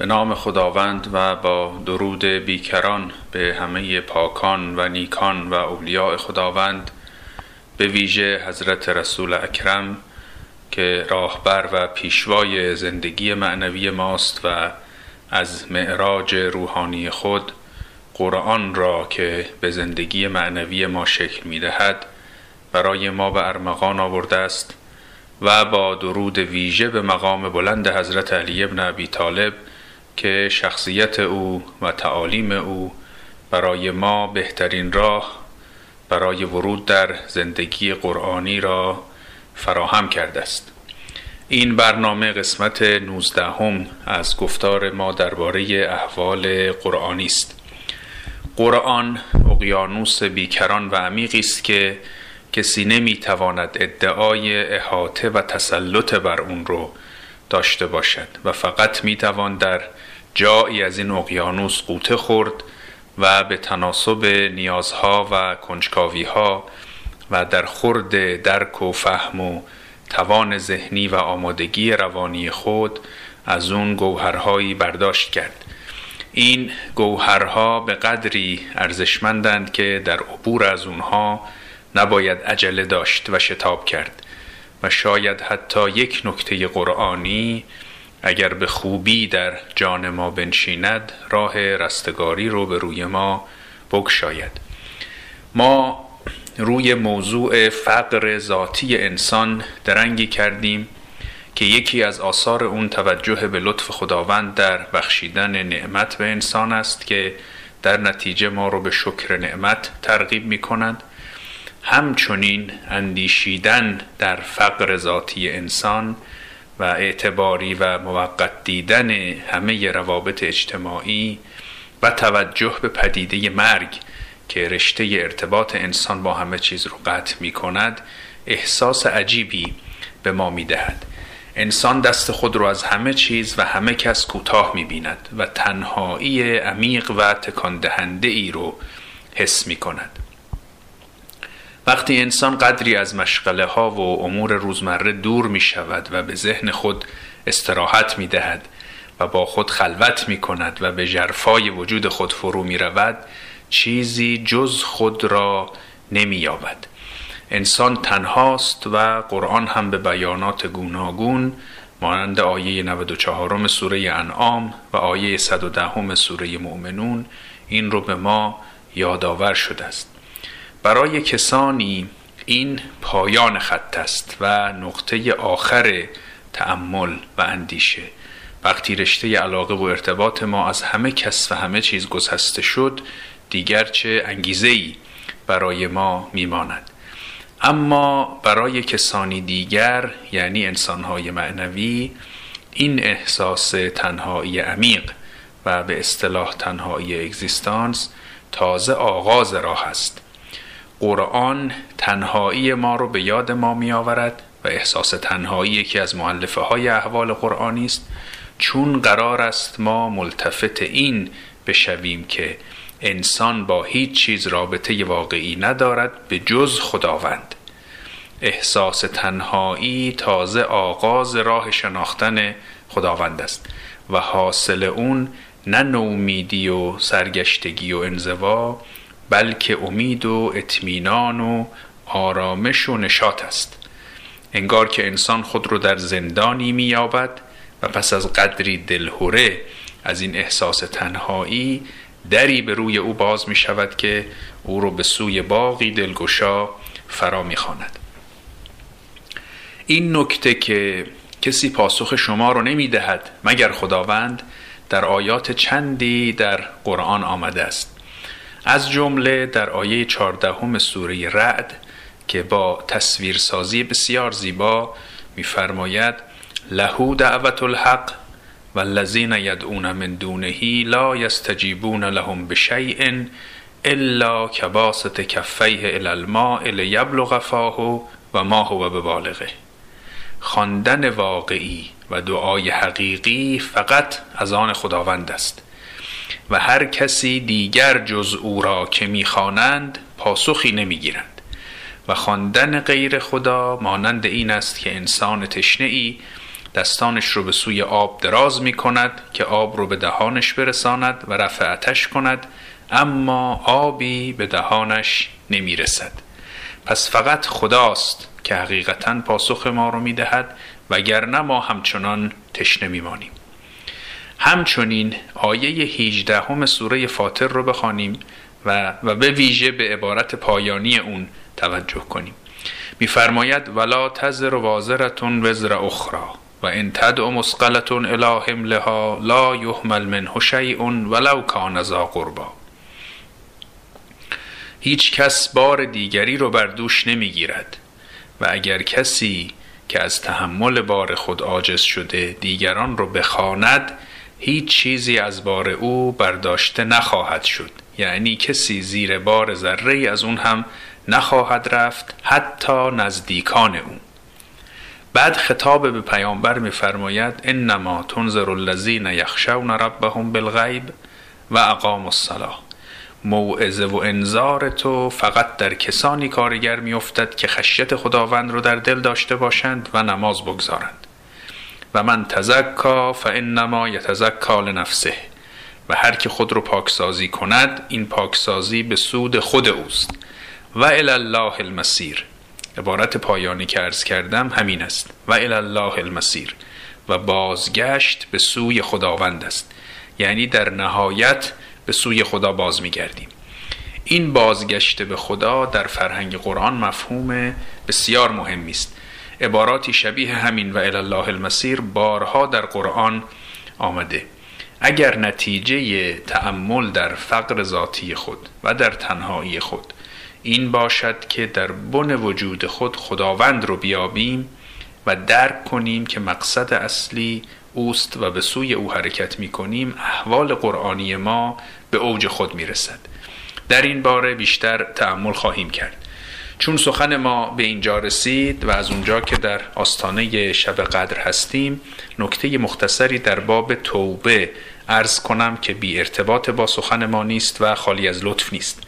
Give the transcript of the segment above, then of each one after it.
به نام خداوند و با درود بیکران به همه پاکان و نیکان و اولیاء خداوند به ویژه حضرت رسول اکرم که راهبر و پیشوای زندگی معنوی ماست و از معراج روحانی خود قرآن را که به زندگی معنوی ما شکل می دهد برای ما به ارمغان آورده است و با درود ویژه به مقام بلند حضرت علی ابن ابی طالب که شخصیت او و تعالیم او برای ما بهترین راه برای ورود در زندگی قرآنی را فراهم کرده است. این برنامه قسمت 19 هم از گفتار ما درباره احوال قرآنی است. قرآن اقیانوس بیکران و عمیقی است که کسی نمی‌تواند ادعای احاطه و تسلط بر اون رو داشته باشد و فقط می‌توان در جایی از این اقیانوس قوطه خورد و به تناسب نیازها و کنجکاویها و در خورد درک و فهم و توان ذهنی و آمادگی روانی خود از اون گوهرهایی برداشت کرد. این گوهرها به قدری ارزشمندند که در عبور از اونها نباید عجله داشت و شتاب کرد و شاید حتی یک نکته قرآنی اگر به خوبی در جان ما بنشیند راه رستگاری رو به روی ما بگشاید. ما روی موضوع فقر ذاتی انسان درنگی کردیم که یکی از آثار اون توجه به لطف خداوند در بخشیدن نعمت به انسان است که در نتیجه ما رو به شکر نعمت ترغیب می کند همچنین اندیشیدن در فقر ذاتی انسان و اعتباری و موقت دیدن همه روابط اجتماعی و توجه به پدیده مرگ که رشته ارتباط انسان با همه چیز رو قطع می کند احساس عجیبی به ما می دهد انسان دست خود رو از همه چیز و همه کس کوتاه می بیند و تنهایی عمیق و تکان دهنده ای رو حس می کند وقتی انسان قدری از مشغله ها و امور روزمره دور می شود و به ذهن خود استراحت می دهد و با خود خلوت می کند و به جرفای وجود خود فرو می رود چیزی جز خود را نمی یابد انسان تنهاست و قرآن هم به بیانات گوناگون مانند آیه 94 سوره انعام و آیه 110 سوره مؤمنون این رو به ما یادآور شده است. برای کسانی این پایان خط است و نقطه آخر تأمل و اندیشه. وقتی رشته علاقه و ارتباط ما از همه کس و همه چیز گسسته شد دیگر چه انگیزه ای برای ما میماند؟ اما برای کسانی دیگر یعنی انسانهای معنوی این احساس تنهایی عمیق و به اصطلاح تنهایی اگزیستانس تازه آغاز راه است. قرآن تنهایی ما رو به یاد ما می آورد و احساس تنهایی یکی از معلفه های احوال قرآنی است. چون قرار است ما ملتفت این بشویم که انسان با هیچ چیز رابطه واقعی ندارد به جز خداوند. احساس تنهایی تازه آغاز راه شناختن خداوند است و حاصل اون نه نومیدی و سرگشتگی و انزوا بلکه امید و اطمینان و آرامش و نشاط است انگار که انسان خود رو در زندانی مییابد و پس از قدری دلهوره از این احساس تنهایی دری به روی او باز می شود که او رو به سوی باقی دلگشا فرا می خاند. این نکته که کسی پاسخ شما رو نمی دهد مگر خداوند در آیات چندی در قرآن آمده است از جمله در آیه 14 سوره رعد که با تصویرسازی بسیار زیبا میفرماید لهو دعوت الحق والذین یدعون من دونه لا یستجیبون لهم بشیء الا کباسط کفیه الی الماء لیبلغ فاه و ما هو ببالغه. خواندن واقعی و دعای حقیقی فقط از آن خداوند است. و هر کسی دیگر جز او را که می‌خوانند پاسخی نمی‌گیرند. و خواندن غیر خدا مانند این است که انسان تشنه ای دستانش رو به سوی آب دراز می کند که آب رو به دهانش برساند و رفعتش کند اما آبی به دهانش نمی رسد پس فقط خداست که حقیقتا پاسخ ما رو می دهد وگرنه ما همچنان تشنه می مانیم همچنین آیه 18 همه سوره فاطر رو بخوانیم و, و به ویژه به عبارت پایانی اون توجه کنیم. میفرماید ولا تزر وازرتون وزر اخرى و ان تدع مسقلتون الی حملها لا یحمل منه شیء ولو کان ذا قربا هیچ کس بار دیگری رو بر دوش نمی‌گیرد و اگر کسی که از تحمل بار خود عاجز شده دیگران رو بخواند هیچ چیزی از بار او برداشته نخواهد شد. یعنی کسی زیر بار ذره از اون هم نخواهد رفت حتی نزدیکان او. بعد خطاب به پیامبر میفرماید انما تنظر الذین یخشون ربهم بالغیب و اقام الصلاه موعظه و انذار تو فقط در کسانی کارگر میافتد که خشیت خداوند رو در دل داشته باشند و نماز بگذارند. و من تزکا فانما یتزکا لنفسه. و هر که خود رو پاکسازی کند این پاکسازی به سود خود اوست. و الله المسیر عبارت پایانی که ارز کردم همین است. و الله المسیر و بازگشت به سوی خداوند است. یعنی در نهایت به سوی خدا باز میگردیم. این بازگشت به خدا در فرهنگ قرآن مفهوم بسیار مهمی است. عباراتی شبیه همین و الله المسیر بارها در قرآن آمده. اگر نتیجه تأمل در فقر ذاتی خود و در تنهایی خود این باشد که در بن وجود خود خداوند رو بیابیم و درک کنیم که مقصد اصلی اوست و به سوی او حرکت می کنیم احوال قرآنی ما به اوج خود می رسد در این باره بیشتر تعمل خواهیم کرد. چون سخن ما به اینجا رسید و از اونجا که در آستانه شب قدر هستیم نکته مختصری در باب توبه ارز کنم که بی ارتباط با سخن ما نیست و خالی از لطف نیست.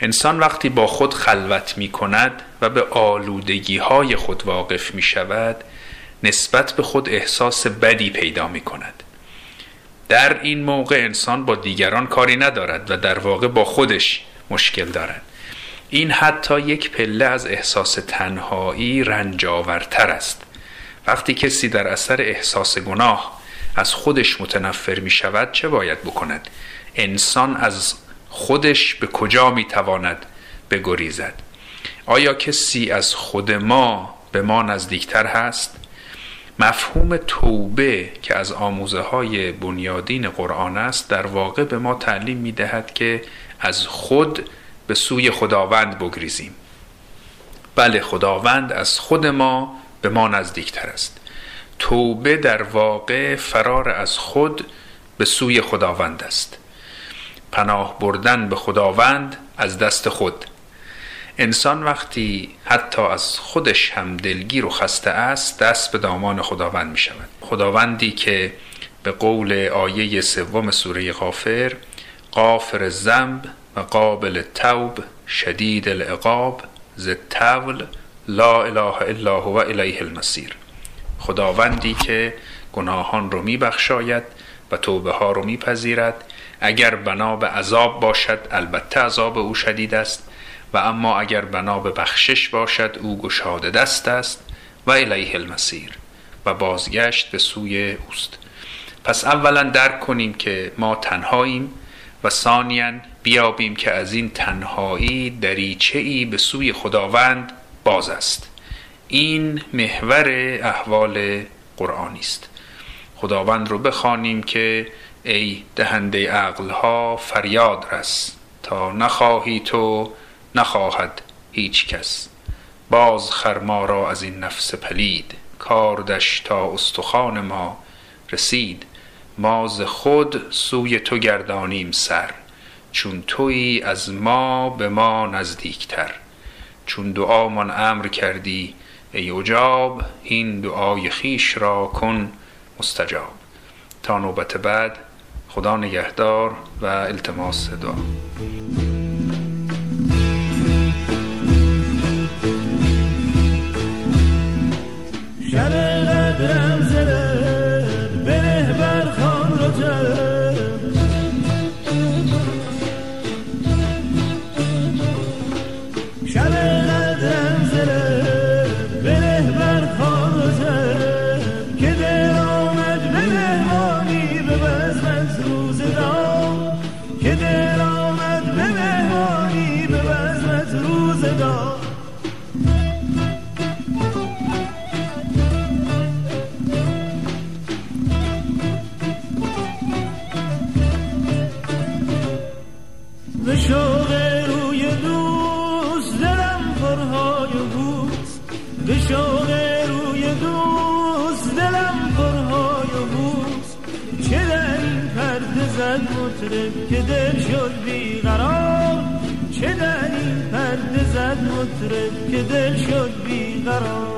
انسان وقتی با خود خلوت می کند و به آلودگی های خود واقف می شود نسبت به خود احساس بدی پیدا می کند. در این موقع انسان با دیگران کاری ندارد و در واقع با خودش مشکل دارد. این حتی یک پله از احساس تنهایی رنجاورتر است. وقتی کسی در اثر احساس گناه از خودش متنفر می شود چه باید بکند؟ انسان از خودش به کجا می تواند بگریزد؟ آیا کسی از خود ما به ما نزدیکتر هست؟ مفهوم توبه که از آموزه های بنیادین قرآن است در واقع به ما تعلیم می دهد که از خود به سوی خداوند بگریزیم. بله خداوند از خود ما به ما نزدیکتر است. توبه در واقع فرار از خود به سوی خداوند است. پناه بردن به خداوند از دست خود. انسان وقتی حتی از خودش هم دلگیر و خسته است دست به دامان خداوند می شود. خداوندی که به قول آیه سوم سوره غافر غافر الذنب و قابل توب شدید العقاب ز طول لا اله الا هو الیه المسیر خداوندی که گناهان رو میبخشاید و توبه ها رو میپذیرد. اگر بنا به عذاب باشد البته عذاب او شدید است. و اما اگر بنا به بخشش باشد او گشاده دست است و الیه المسیر و بازگشت به سوی اوست. پس اولا درک کنیم که ما تنهاییم و ثانیا بیابیم که از این تنهایی دریچه ای به سوی خداوند باز است. این محور احوال قرآنی است. خداوند رو بخوانیم که ای دهنده عقلها فریاد رس تا نخواهی تو نخواهد هیچ کس. باز خرما را از این نفس پلید کاردش تا استخوان ما رسید. ما ز خود سوی تو گردانیم سر. چون تویی از ما به ما نزدیکتر. چون دعامان امر کردی ای اجاب این دعای خیش را کن مستجاب. تا نوبت بعد خدا نگهدار و التماس دعا. شوق روی دوست دلم پرهای بود به شوق روی دوست دلم پرهای بود چه در این پرده زد مطرب که دل شد بیقرار؟ چه در این پرده زد مطرب که دل شد بیقرار؟